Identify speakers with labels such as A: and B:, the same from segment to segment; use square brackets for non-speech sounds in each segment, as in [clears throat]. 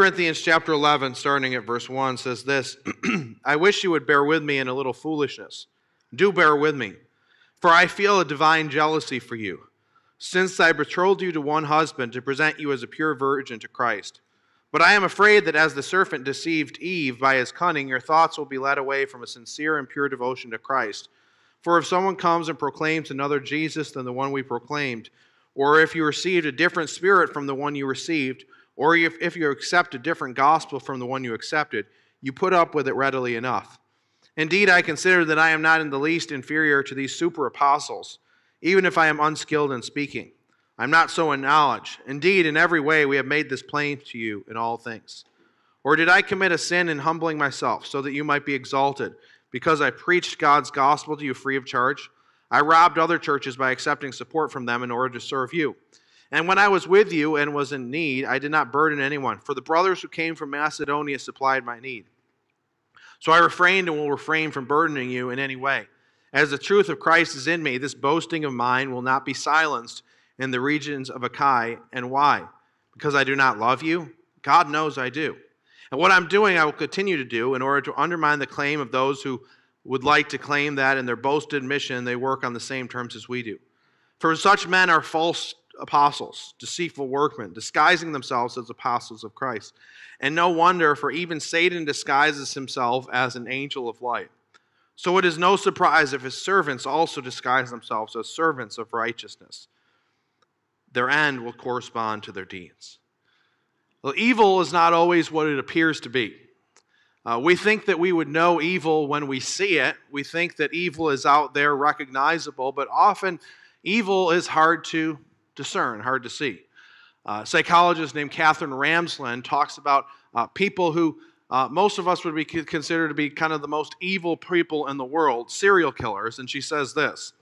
A: Corinthians chapter 11, starting at verse 1, says this [clears throat] I wish you would bear with me in a little foolishness. Do bear with me, for I feel a divine jealousy for you, since I betrothed you to one husband to present you as a pure virgin to Christ. But I am afraid that as the serpent deceived Eve by his cunning, your thoughts will be led away from a sincere and pure devotion to Christ. For if someone comes and proclaims another Jesus than the one we proclaimed, or if you received a different spirit from the one you received, or if, if you accept a different gospel from the one you accepted, you put up with it readily enough. Indeed, I consider that I am not in the least inferior to these super apostles, even if I am unskilled in speaking. I'm not so in knowledge. Indeed, in every way we have made this plain to you in all things. Or did I commit a sin in humbling myself so that you might be exalted because I preached God's gospel to you free of charge? I robbed other churches by accepting support from them in order to serve you. And when I was with you and was in need, I did not burden anyone, for the brothers who came from Macedonia supplied my need. So I refrained and will refrain from burdening you in any way. As the truth of Christ is in me, this boasting of mine will not be silenced in the regions of Achaia. And why? Because I do not love you? God knows I do. And what I'm doing, I will continue to do in order to undermine the claim of those who would like to claim that in their boasted mission they work on the same terms as we do. For such men are false apostles, deceitful workmen, disguising themselves as apostles of Christ. And no wonder, for even Satan disguises himself as an angel of light. So it is no surprise if his servants also disguise themselves as servants of righteousness. Their end will correspond to their deeds. Well, evil is not always what it appears to be. Uh, we think that we would know evil when we see it. We think that evil is out there recognizable, but often evil is hard to discern, hard to see. Uh, psychologist named Katherine Ramsland talks about uh, people who uh, most of us would be considered to be kind of the most evil people in the world, serial killers, and she says this.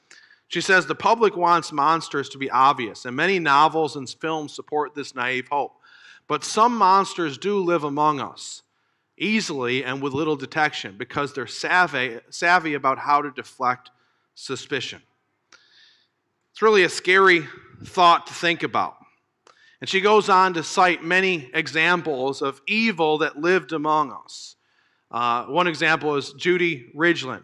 A: She says the public wants monsters to be obvious, and many novels and films support this naive hope. But some monsters do live among us easily and with little detection because they're savvy, savvy about how to deflect suspicion. It's really a scary thought to think about. And she goes on to cite many examples of evil that lived among us. Uh, one example is Judy Ridgway.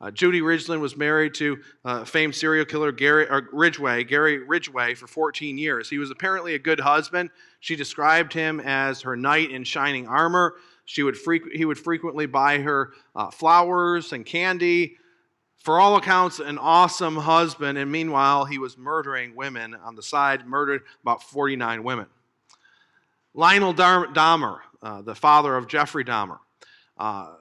A: Uh, Judy Ridgway was married to uh, famed serial killer Gary Ridgway, Gary Ridgway, for 14 years. He was apparently a good husband. She described him as her knight in shining armor. She would he would frequently buy her uh, flowers and candy for all accounts, an awesome husband, and meanwhile, he was murdering women on the side, murdered about 49 women. Lionel Dahmer, uh, the father of Jeffrey Dahmer, uh,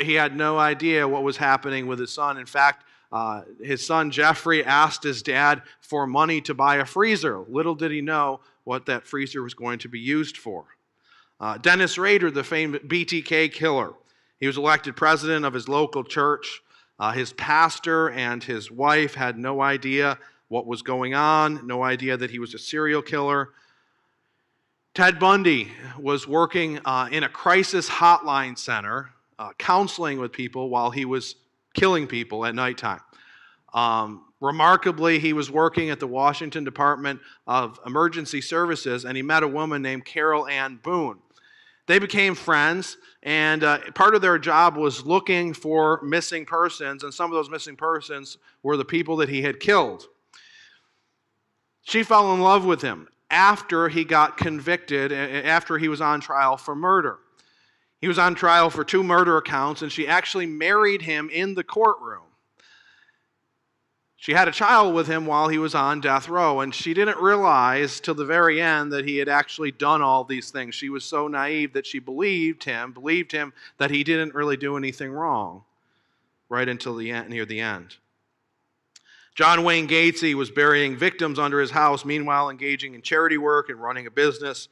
A: he had no idea what was happening with his son. In fact, uh, his son Jeffrey asked his dad for money to buy a freezer. Little did he know what that freezer was going to be used for. Uh, Dennis Rader, the famed BTK killer, he was elected president of his local church. Uh, his pastor and his wife had no idea what was going on, no idea that he was a serial killer. Ted Bundy was working uh, in a crisis hotline center, uh, counseling with people while he was killing people at nighttime. Um, remarkably, he was working at the Washington Department of Emergency Services and he met a woman named Carol Ann Boone. They became friends, and uh, part of their job was looking for missing persons, and some of those missing persons were the people that he had killed. She fell in love with him after he got convicted, after he was on trial for murder. He was on trial for two murder accounts, and she actually married him in the courtroom. She had a child with him while he was on death row, and she didn't realize till the very end that he had actually done all these things. She was so naive that she believed him, believed him that he didn't really do anything wrong right until the end, near the end. John Wayne Gacy was burying victims under his house, meanwhile engaging in charity work and running a business.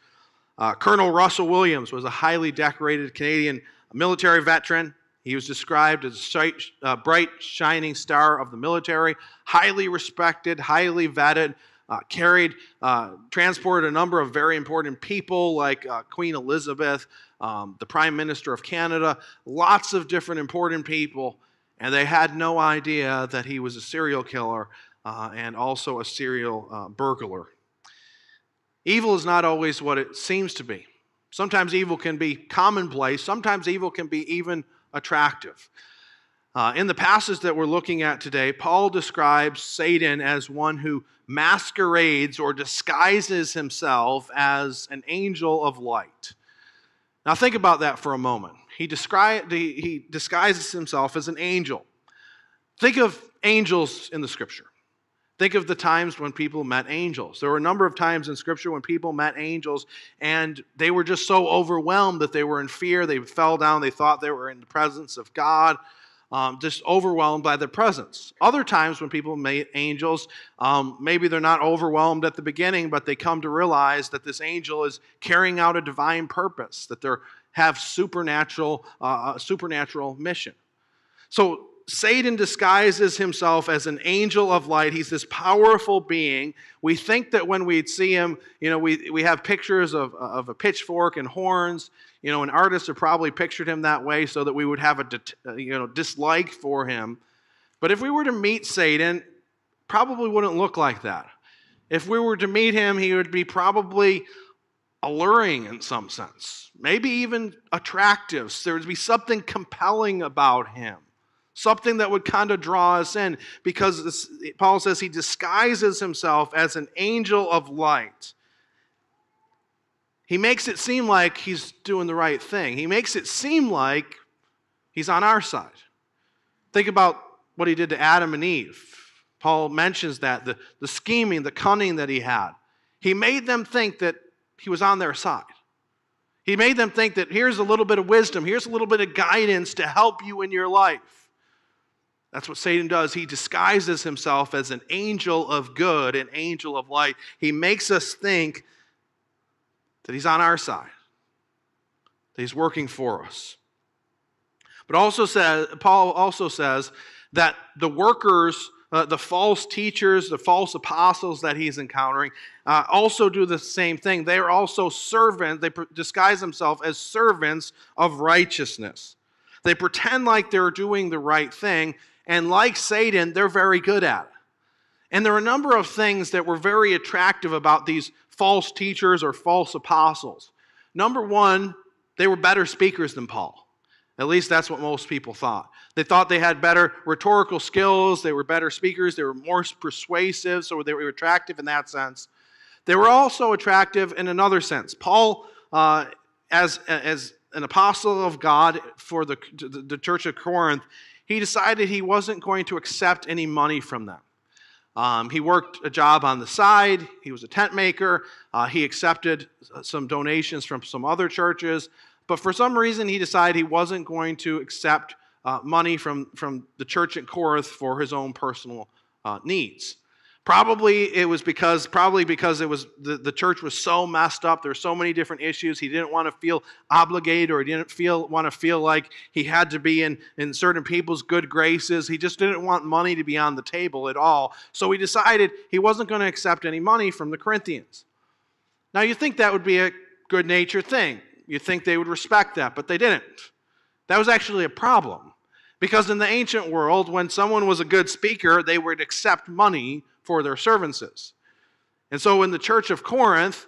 A: Uh, Colonel Russell Williams was a highly decorated Canadian military veteran he was described as a bright, shining star of the military, highly respected, highly vetted, uh, carried, uh, transported a number of very important people like uh, Queen Elizabeth, um, the Prime Minister of Canada, lots of different important people, and they had no idea that he was a serial killer uh, and also a serial uh, burglar. Evil is not always what it seems to be. Sometimes evil can be commonplace, sometimes evil can be even attractive. Uh, in the passage that we're looking at today, Paul describes Satan as one who masquerades or disguises himself as an angel of light. Now, think about that for a moment. He, descri- he disguises himself as an angel. Think of angels in the scripture. Think of the times when people met angels. There were a number of times in Scripture when people met angels and they were just so overwhelmed that they were in fear. They fell down. They thought they were in the presence of God um, just overwhelmed by their presence. Other times when people meet angels, um, maybe they're not overwhelmed at the beginning, but they come to realize that this angel is carrying out a divine purpose, that they have supernatural, uh, supernatural mission. So Satan disguises himself as an angel of light. He's this powerful being. We think that when we see him, you know, we, we have pictures of, of a pitchfork and horns. You know, an artist have probably pictured him that way so that we would have a you know dislike for him. But if we were to meet Satan, probably wouldn't look like that. If we were to meet him, he would be probably alluring in some sense, maybe even attractive. There would be something compelling about him, something that would kind of draw us in, because this, Paul says he disguises himself as an angel of light. He makes it seem like he's doing the right thing. He makes it seem like he's on our side. Think about what he did to Adam and Eve. Paul mentions that the, the scheming, the cunning that he had. He made them think that he was on their side. He made them think that here's a little bit of wisdom, here's a little bit of guidance to help you in your life. That's what Satan does. He disguises himself as an angel of good, an angel of light. He makes us think that He's on our side, that He's working for us. But also says, Paul also says that the workers, uh, the false teachers, the false apostles that he's encountering, uh, also do the same thing. They are also servants, they disguise themselves as servants of righteousness. They pretend like they're doing the right thing, and like Satan, they're very good at it. And there are a number of things that were very attractive about these false teachers or false apostles. Number one, they were better speakers than Paul. At least that's what most people thought. They thought they had better rhetorical skills, they were better speakers, they were more persuasive, so they were attractive in that sense. They were also attractive in another sense. Paul, uh, as, as an apostle of God for the, the church of Corinth, he decided he wasn't going to accept any money from them. Um, he worked a job on the side. He was a tent maker. Uh, he accepted some donations from some other churches. But for some reason, he decided he wasn't going to accept uh, money from, from the church at Corinth for his own personal uh, needs. Probably it was because probably because it was the, the church was so messed up. There were so many different issues. He didn't want to feel obligated or he didn't feel want to feel like he had to be in, in certain people's good graces. He just didn't want money to be on the table at all. So he decided he wasn't going to accept any money from the Corinthians. Now you think that would be a good natured thing. You think they would respect that, but they didn't. That was actually a problem. Because in the ancient world, when someone was a good speaker, they would accept money for their services. And so in the church of Corinth,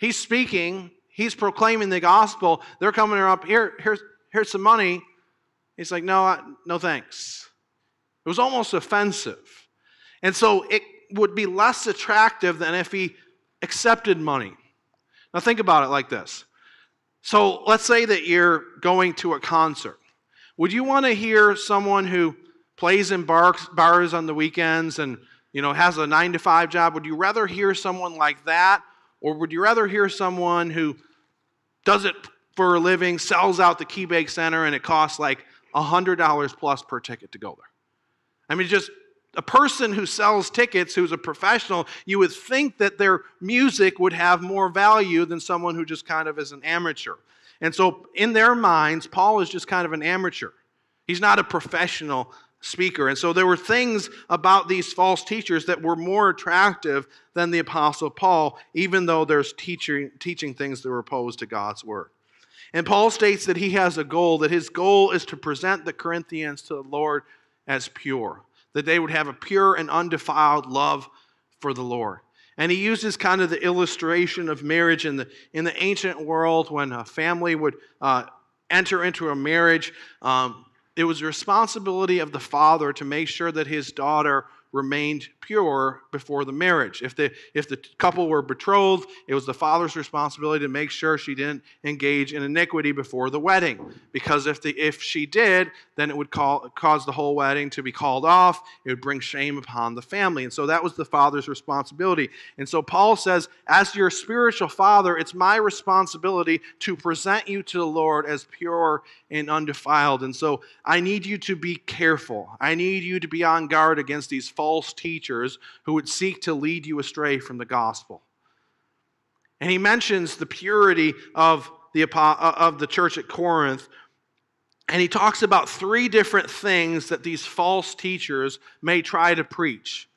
A: he's speaking, he's proclaiming the gospel. They're coming up, here, here's, here's some money. He's like, no, no thanks. It was almost offensive. And so it would be less attractive than if he accepted money. Now think about it like this. So let's say that you're going to a concert. Would you want to hear someone who plays in bars on the weekends and you know, has a nine to five job, would you rather hear someone like that? Or would you rather hear someone who does it for a living, sells out the KeyBank Center, and it costs like $100 plus per ticket to go there? I mean, just a person who sells tickets who's a professional, you would think that their music would have more value than someone who just kind of is an amateur. And so, in their minds, Paul is just kind of an amateur. He's not a professional speaker. And so there were things about these false teachers that were more attractive than the Apostle Paul, even though there's teaching, teaching things that were opposed to God's word. And Paul states that he has a goal, that his goal is to present the Corinthians to the Lord as pure, that they would have a pure and undefiled love for the Lord. And he uses kind of the illustration of marriage in the, in the ancient world when a family would uh, enter into a marriage. Um, it was the responsibility of the father to make sure that his daughter remained pure before the marriage. If the, if the couple were betrothed, it was the father's responsibility to make sure she didn't engage in iniquity before the wedding. Because if, the, if she did, then it would call, cause the whole wedding to be called off. It would bring shame upon the family. And so that was the father's responsibility. And so Paul says, as your spiritual father, it's my responsibility to present you to the Lord as pure and undefiled. And so I need you to be careful. I need you to be on guard against these false false teachers who would seek to lead you astray from the gospel. And he mentions the purity of the, uh, of the church at Corinth. And he talks about three different things that these false teachers may try to preach,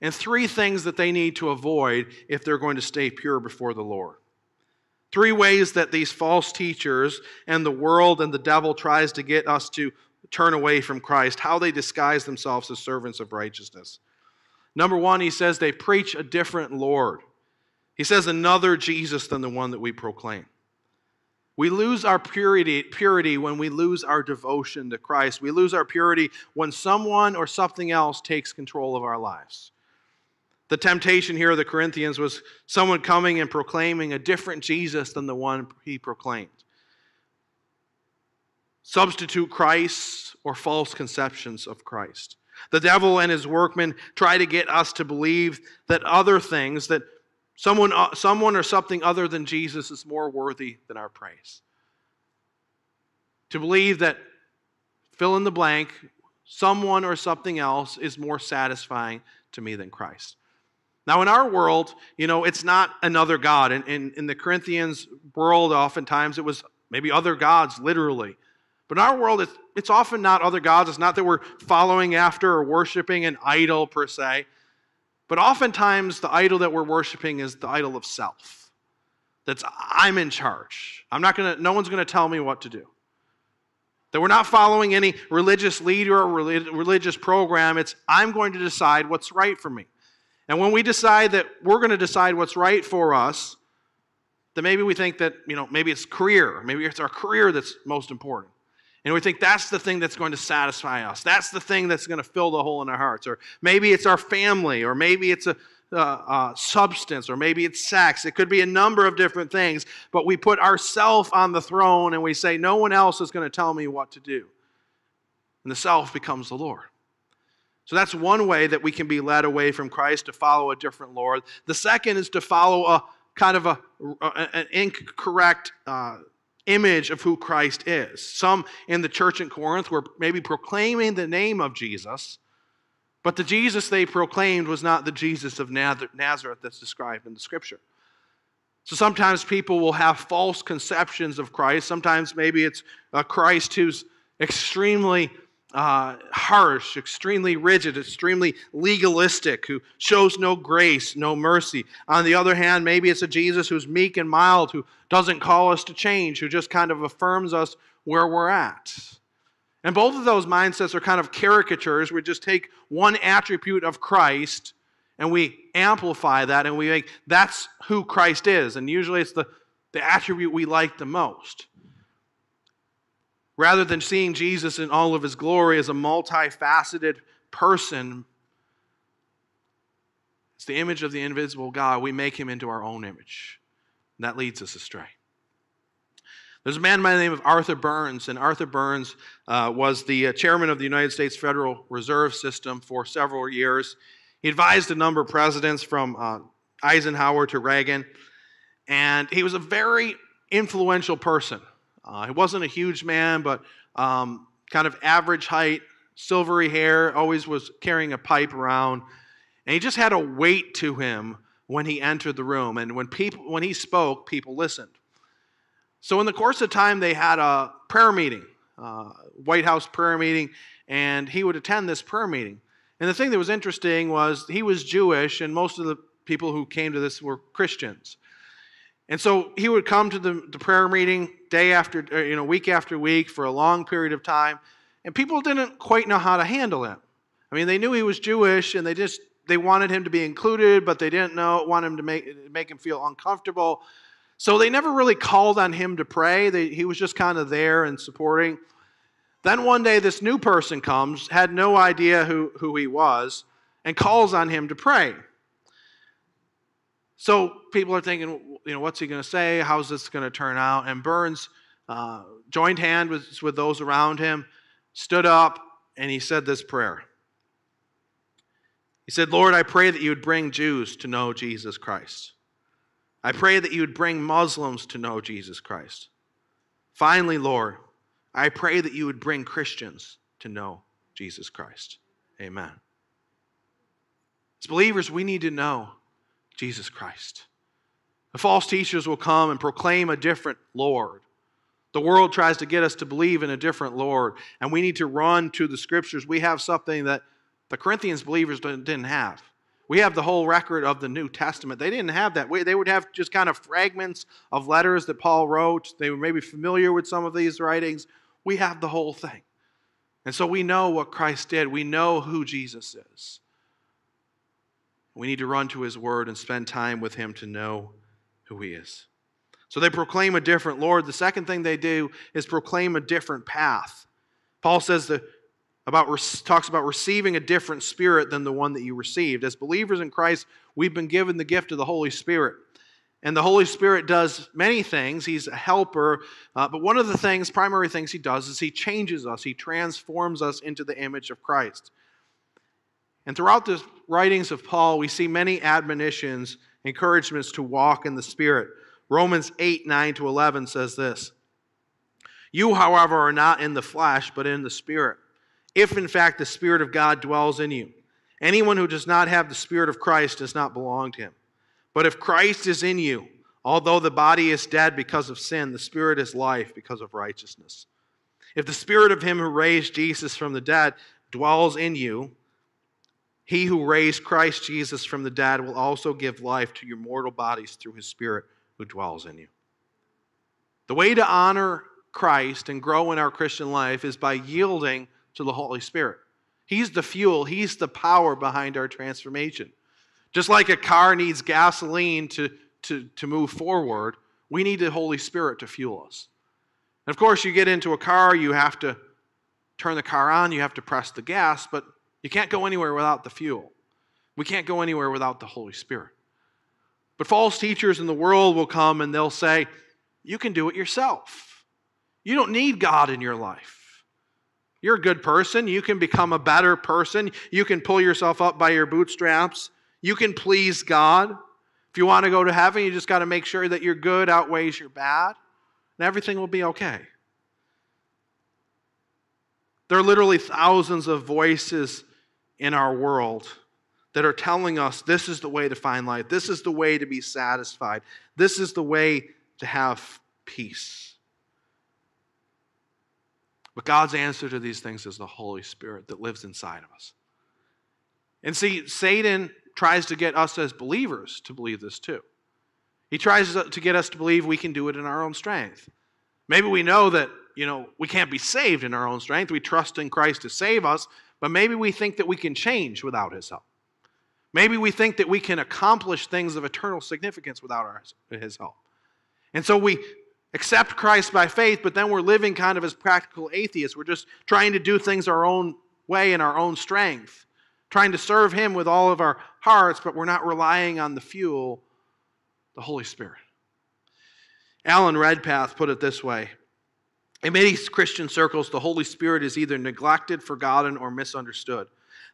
A: and three things that they need to avoid if they're going to stay pure before the Lord. Three ways that these false teachers and the world and the devil tries to get us to turn away from Christ, how they disguise themselves as servants of righteousness. Number one, he says they preach a different Lord. He says another Jesus than the one that we proclaim. We lose our purity, purity when we lose our devotion to Christ. We lose our purity when someone or something else takes control of our lives. The temptation here of the Corinthians was someone coming and proclaiming a different Jesus than the one he proclaimed substitute Christ or false conceptions of Christ. The devil and his workmen try to get us to believe that other things, that someone, uh, someone or something other than Jesus is more worthy than our praise. To believe that fill in the blank, someone or something else is more satisfying to me than Christ. Now, in our world, you know, it's not another God. In, in, in the Corinthians world, oftentimes it was maybe other gods, literally. But in our world, it's, it's often not other gods. It's not that we're following after or worshiping an idol per se. But oftentimes, the idol that we're worshiping is the idol of self. That's I'm in charge. I'm not gonna, no one's gonna tell me what to do. That we're not following any religious leader or religious program. It's I'm going to decide what's right for me. And when we decide that we're going to decide what's right for us, then maybe we think that, you know, maybe it's career. Maybe it's our career that's most important. And we think that's the thing that's going to satisfy us. That's the thing that's going to fill the hole in our hearts. Or maybe it's our family, or maybe it's a, substance, or maybe it's sex. It could be a number of different things, but we put ourself on the throne and we say, No one else is going to tell me what to do. And the self becomes the Lord. So that's one way that we can be led away from Christ to follow a different Lord. The second is to follow a kind of a, an incorrect uh, image of who Christ is. Some in the church in Corinth were maybe proclaiming the name of Jesus, but the Jesus they proclaimed was not the Jesus of Nazareth that's described in the scripture. So sometimes people will have false conceptions of Christ. Sometimes maybe it's a Christ who's extremely uh, harsh, extremely rigid, extremely legalistic, who shows no grace, no mercy. On the other hand, maybe it's a Jesus who's meek and mild, who doesn't call us to change, who just kind of affirms us where we're at. And both of those mindsets are kind of caricatures. We just take one attribute of Christ and we amplify that and we make that's who Christ is. And usually it's the, the attribute we like the most. Rather than seeing Jesus in all of his glory as a multifaceted person, it's the image of the invisible God. We make him into our own image. And that leads us astray. There's a man by the name of Arthur Burns, and Arthur Burns uh, was the uh, chairman of the United States Federal Reserve System for several years. He advised a number of presidents from uh, Eisenhower to Reagan, and he was a very influential person. Uh, he wasn't a huge man, but um, kind of average height, silvery hair, always was carrying a pipe around. And he just had a weight to him when he entered the room. And when, people, when he spoke, people listened. So, in the course of time, they had a prayer meeting, uh, White House prayer meeting, and he would attend this prayer meeting. And the thing that was interesting was he was Jewish, and most of the people who came to this were Christians. And so he would come to the, the prayer meeting day after, uh, you know, week after week for a long period of time, and people didn't quite know how to handle him. I mean, they knew he was Jewish, and they just they wanted him to be included, but they didn't know, want him to make, make him feel uncomfortable. So they never really called on him to pray. They, he was just kind of there and supporting. Then one day, this new person comes, had no idea who, who he was, and calls on him to pray. So people are thinking, you know, what's he going to say? How's this going to turn out? And Burns uh, joined hand with, with those around him, stood up, and he said this prayer. He said, Lord, I pray that you would bring Jews to know Jesus Christ. I pray that you would bring Muslims to know Jesus Christ. Finally, Lord, I pray that you would bring Christians to know Jesus Christ. Amen. As believers, we need to know Jesus Christ. The false teachers will come and proclaim a different Lord. The world tries to get us to believe in a different Lord, and we need to run to the scriptures. We have something that the Corinthians believers didn't have. We have the whole record of the New Testament. They didn't have that. They would have just kind of fragments of letters that Paul wrote. They were maybe familiar with some of these writings. We have the whole thing. And so we know what Christ did. We know who Jesus is. We need to run to his word and spend time with him to know who he is. So they proclaim a different Lord. The second thing they do is proclaim a different path. Paul says that about talks about receiving a different spirit than the one that you received. As believers in Christ, we've been given the gift of the Holy Spirit. And the Holy Spirit does many things. He's a helper. Uh, but one of the things, primary things he does, is he changes us, he transforms us into the image of Christ. And throughout the writings of Paul, we see many admonitions, encouragements to walk in the Spirit. Romans 8, 9 to 11 says this You, however, are not in the flesh, but in the Spirit if in fact the Spirit of God dwells in you. Anyone who does not have the Spirit of Christ does not belong to him. But if Christ is in you, although the body is dead because of sin, the Spirit is life because of righteousness. If the Spirit of him who raised Jesus from the dead dwells in you, he who raised Christ Jesus from the dead will also give life to your mortal bodies through his Spirit who dwells in you. The way to honor Christ and grow in our Christian life is by yielding to the Holy Spirit. He's the fuel, He's the power behind our transformation. Just like a car needs gasoline to, to, to move forward, we need the Holy Spirit to fuel us. And of course, you get into a car, you have to turn the car on, you have to press the gas, but you can't go anywhere without the fuel. We can't go anywhere without the Holy Spirit. But false teachers in the world will come and they'll say, You can do it yourself. You don't need God in your life. You're a good person. You can become a better person. You can pull yourself up by your bootstraps. You can please God. If you want to go to heaven, you just got to make sure that your good outweighs your bad, and everything will be okay. There are literally thousands of voices in our world that are telling us this is the way to find life, this is the way to be satisfied, this is the way to have peace. But God's answer to these things is the Holy Spirit that lives inside of us. And see, Satan tries to get us as believers to believe this too. He tries to get us to believe we can do it in our own strength. Maybe we know that, you know, we can't be saved in our own strength. We trust in Christ to save us, but maybe we think that we can change without his help. Maybe we think that we can accomplish things of eternal significance without our, his help. And so we accept Christ by faith, but then we're living kind of as practical atheists. We're just trying to do things our own way in our own strength, trying to serve Him with all of our hearts, but we're not relying on the fuel, the Holy Spirit. Alan Redpath put it this way In many Christian circles, the Holy Spirit is either neglected, forgotten, or misunderstood.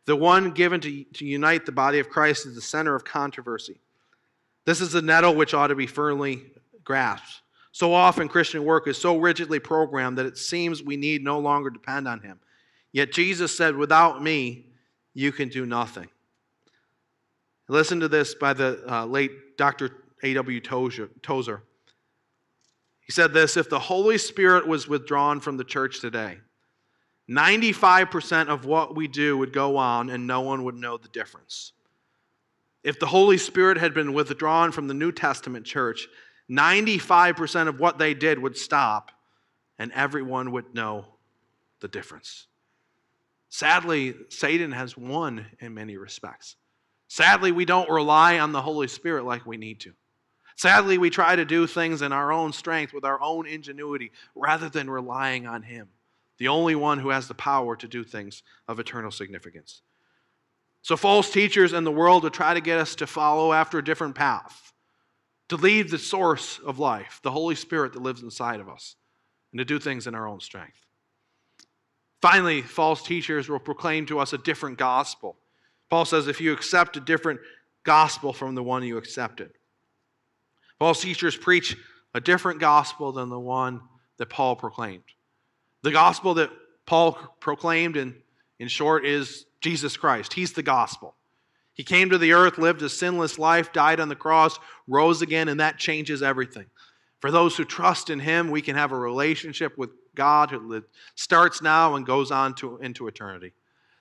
A: The one given to, to unite the body of Christ is the center of controversy. This is the nettle which ought to be firmly grasped. So often, Christian work is so rigidly programmed that it seems we need no longer depend on Him. Yet Jesus said, Without me, you can do nothing. Listen to this by the uh, late Dr. A.W. Tozer. He said this If the Holy Spirit was withdrawn from the church today, 95% of what we do would go on and no one would know the difference. If the Holy Spirit had been withdrawn from the New Testament church, 95% of what they did would stop, and everyone would know the difference. Sadly, Satan has won in many respects. Sadly, we don't rely on the Holy Spirit like we need to. Sadly, we try to do things in our own strength with our own ingenuity rather than relying on Him, the only one who has the power to do things of eternal significance. So, false teachers in the world will try to get us to follow after a different path, to leave the source of life, the Holy Spirit that lives inside of us, and to do things in our own strength. Finally, false teachers will proclaim to us a different gospel. Paul says if you accept a different gospel from the one you accepted, false teachers preach a different gospel than the one that Paul proclaimed. The gospel that Paul proclaimed, in, in short, is Jesus Christ. He's the gospel. He came to the earth, lived a sinless life, died on the cross, rose again, and that changes everything. For those who trust in Him, we can have a relationship with God who starts now and goes on to, into eternity.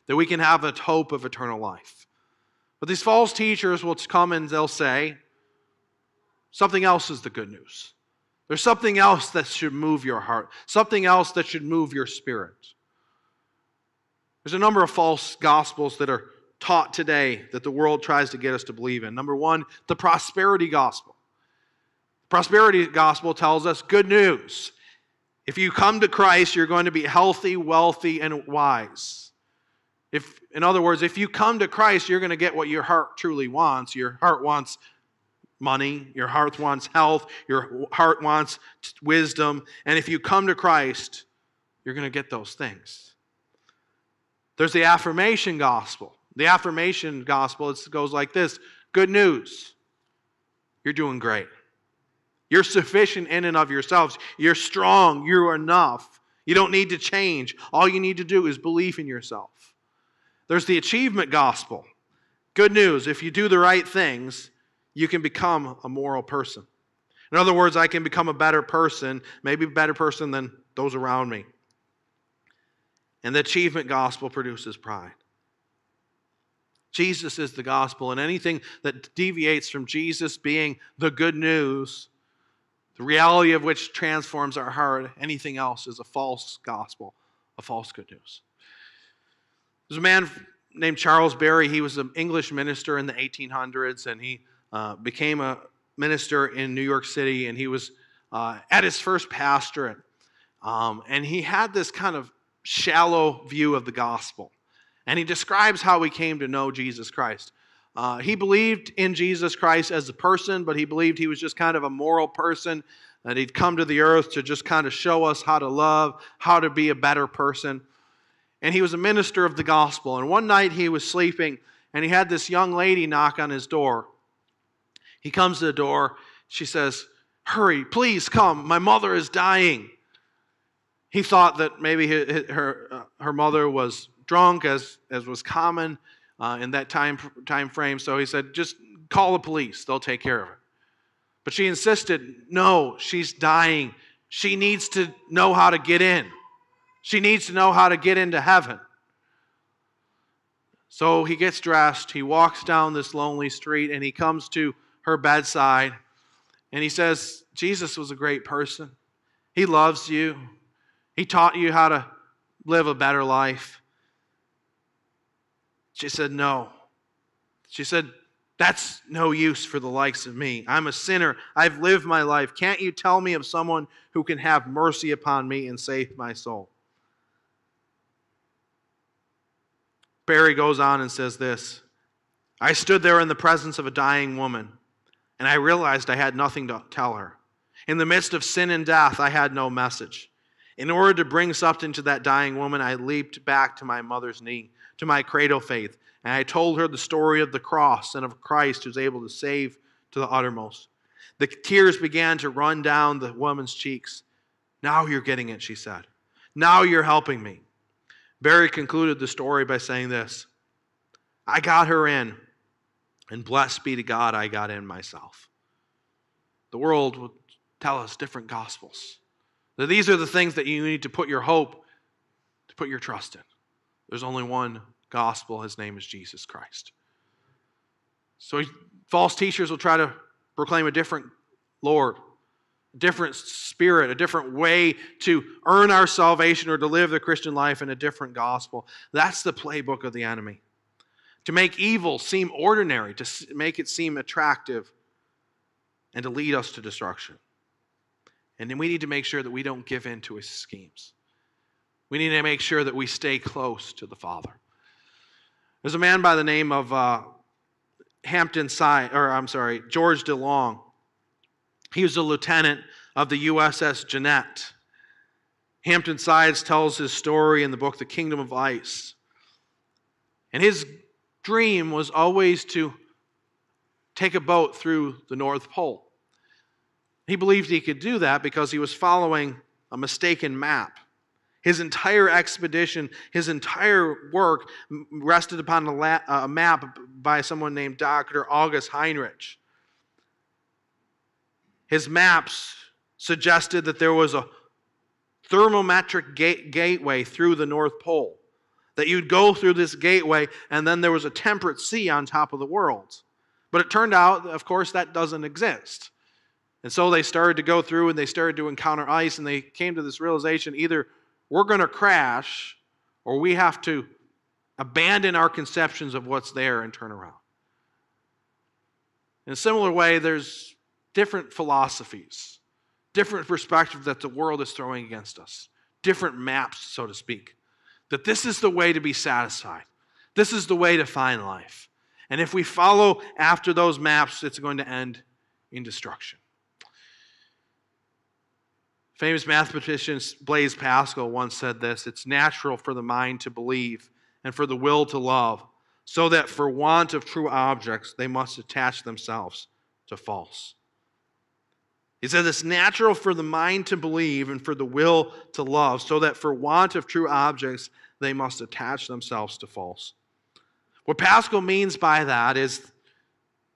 A: That we can have a hope of eternal life. But these false teachers will come and they'll say, something else is the good news. There's something else that should move your heart, something else that should move your spirit. There's a number of false gospels that are taught today that the world tries to get us to believe in. Number one, the prosperity gospel. Prosperity gospel tells us good news. If you come to Christ, you're going to be healthy, wealthy, and wise. If, in other words, if you come to Christ, you're going to get what your heart truly wants. Your heart wants money, your heart wants health, your heart wants wisdom. And if you come to Christ, you're going to get those things. There's the affirmation gospel. The affirmation gospel it goes like this Good news. You're doing great. You're sufficient in and of yourselves. You're strong. You're enough. You don't need to change. All you need to do is believe in yourself. There's the achievement gospel. Good news if you do the right things, you can become a moral person. In other words, I can become a better person, maybe a better person than those around me. And the achievement gospel produces pride. Jesus is the gospel, and anything that deviates from Jesus being the good news, the reality of which transforms our heart, anything else is a false gospel, a false good news. There's a man named Charles Berry. He was an English minister in the 1800s, and he uh, became a minister in New York City, and he was uh, at his first pastorate. Um, and he had this kind of shallow view of the gospel. And he describes how he came to know Jesus Christ. Uh, he believed in Jesus Christ as a person, but he believed he was just kind of a moral person, that he'd come to the earth to just kind of show us how to love, how to be a better person. And he was a minister of the gospel. And one night he was sleeping, and he had this young lady knock on his door. He comes to the door. She says, Hurry, please come. My mother is dying. He thought that maybe her, uh, her mother was drunk, as, as was common uh, in that time, time frame. So he said, just call the police, they'll take care of her. But she insisted, no, she's dying. She needs to know how to get in. She needs to know how to get into heaven. So he gets dressed, he walks down this lonely street, and he comes to her bedside. And he says, Jesus was a great person. He loves you. He taught you how to live a better life. She said, No. She said, That's no use for the likes of me. I'm a sinner. I've lived my life. Can't you tell me of someone who can have mercy upon me and save my soul? Berry goes on and says this I stood there in the presence of a dying woman, and I realized I had nothing to tell her. In the midst of sin and death, I had no message. In order to bring something to that dying woman, I leaped back to my mother's knee, to my cradle faith, and I told her the story of the cross and of Christ who's able to save to the uttermost. The tears began to run down the woman's cheeks. Now you're getting it, she said. Now you're helping me. Berry concluded the story by saying this I got her in, and blessed be to God, I got in myself. The world will tell us different gospels. That these are the things that you need to put your hope, to put your trust in. There's only one gospel. His name is Jesus Christ. So false teachers will try to proclaim a different Lord, a different spirit, a different way to earn our salvation or to live the Christian life in a different gospel. That's the playbook of the enemy. To make evil seem ordinary, to make it seem attractive, and to lead us to destruction. And then we need to make sure that we don't give in to his schemes. We need to make sure that we stay close to the Father. There's a man by the name of uh, Hampton Side, or I'm sorry, George DeLong. He was a lieutenant of the USS Jeannette. Hampton Sides tells his story in the book The Kingdom of Ice. And his dream was always to take a boat through the North Pole. He believed he could do that because he was following a mistaken map. His entire expedition, his entire work rested upon a, la- a map by someone named Dr. August Heinrich. His maps suggested that there was a thermometric gate- gateway through the North Pole, that you'd go through this gateway and then there was a temperate sea on top of the world. But it turned out, of course, that doesn't exist. And so they started to go through and they started to encounter ice and they came to this realization either we're going to crash or we have to abandon our conceptions of what's there and turn around. In a similar way, there's different philosophies, different perspectives that the world is throwing against us, different maps, so to speak. That this is the way to be satisfied, this is the way to find life. And if we follow after those maps, it's going to end in destruction. Famous mathematician Blaise Pascal once said this It's natural for the mind to believe and for the will to love, so that for want of true objects, they must attach themselves to false. He says it's natural for the mind to believe and for the will to love, so that for want of true objects, they must attach themselves to false. What Pascal means by that is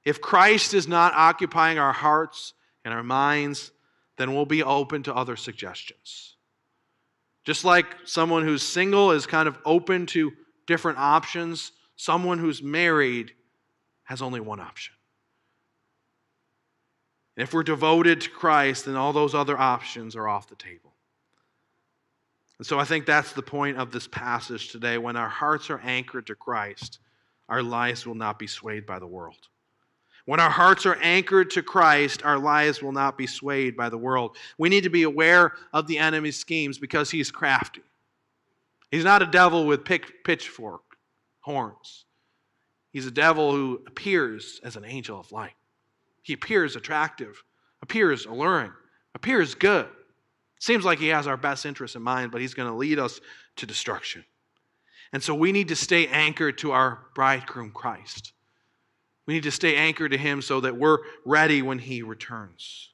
A: if Christ is not occupying our hearts and our minds, then we'll be open to other suggestions. Just like someone who's single is kind of open to different options, someone who's married has only one option. And if we're devoted to Christ, then all those other options are off the table. And so I think that's the point of this passage today. When our hearts are anchored to Christ, our lives will not be swayed by the world. When our hearts are anchored to Christ, our lives will not be swayed by the world. We need to be aware of the enemy's schemes because he's crafty. He's not a devil with pitchfork horns. He's a devil who appears as an angel of light. He appears attractive, appears alluring, appears good. Seems like he has our best interests in mind, but he's going to lead us to destruction. And so we need to stay anchored to our bridegroom Christ. We need to stay anchored to Him so that we're ready when He returns.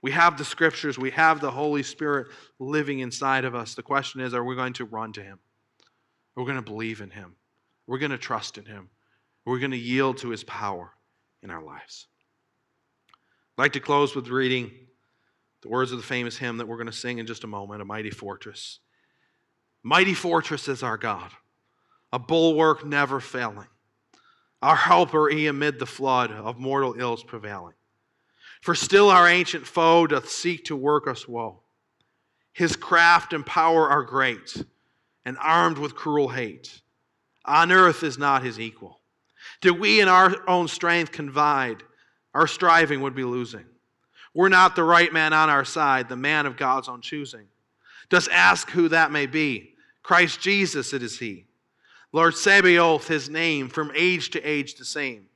A: We have the scriptures, we have the Holy Spirit living inside of us. The question is are we going to run to Him? Are we going to believe in Him? We're going to trust in Him. We're going to yield to His power in our lives. I'd like to close with reading the words of the famous hymn that we're going to sing in just a moment A Mighty Fortress. Mighty fortress is our God, a bulwark never failing our helper he amid the flood of mortal ills prevailing. For still our ancient foe doth seek to work us woe. His craft and power are great, and armed with cruel hate. On earth is not his equal. Did we in our own strength confide, our striving would be losing. We're not the right man on our side, the man of God's own choosing. Just ask who that may be? Christ Jesus it is he Lord Sabaoth, his name, from age to age the same,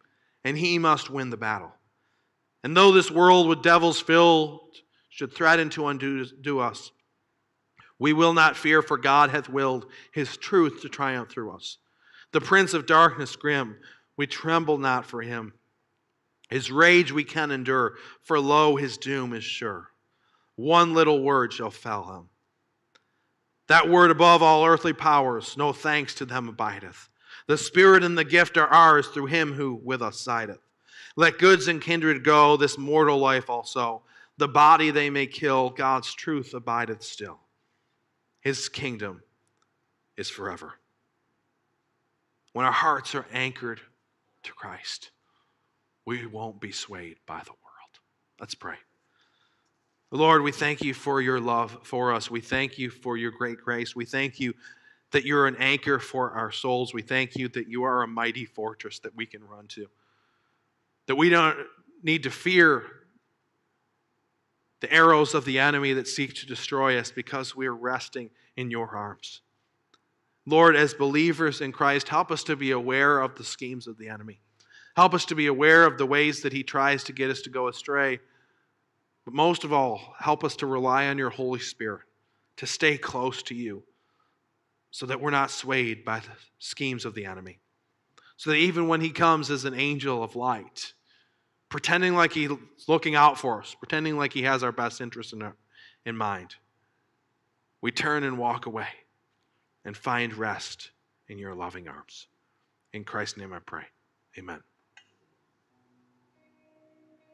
A: and he must win the battle. And though this world with devils filled should threaten to undo us, we will not fear, for God hath willed his truth to triumph through us. The prince of darkness grim, we tremble not for him. His rage we can endure, for lo, his doom is sure. One little word shall fell him. That word above all earthly powers, no thanks to them abideth. The Spirit and the gift are ours through him who with us sideth. Let goods and kindred go, this mortal life also. The body they may kill, God's truth abideth still. His kingdom is forever. When our hearts are anchored to Christ, we won't be swayed by the world. Let's pray. Lord, we thank you for your love for us. We thank you for your great grace. We thank you that you're an anchor for our souls. We thank you that you are a mighty fortress that we can run to. That we don't need to fear the arrows of the enemy that seek to destroy us because we are resting in your arms. Lord, as believers in Christ, help us to be aware of the schemes of the enemy. Help us to be aware of the ways that he tries to get us to go astray. But most of all, help us to rely on your Holy Spirit, to stay close to you, so that we're not swayed by the schemes of the enemy. So that even when he comes as an angel of light, pretending like he's looking out for us, pretending like he has our best interest in, our, in mind, we turn and walk away and find rest in your loving arms. In Christ's name I pray. Amen.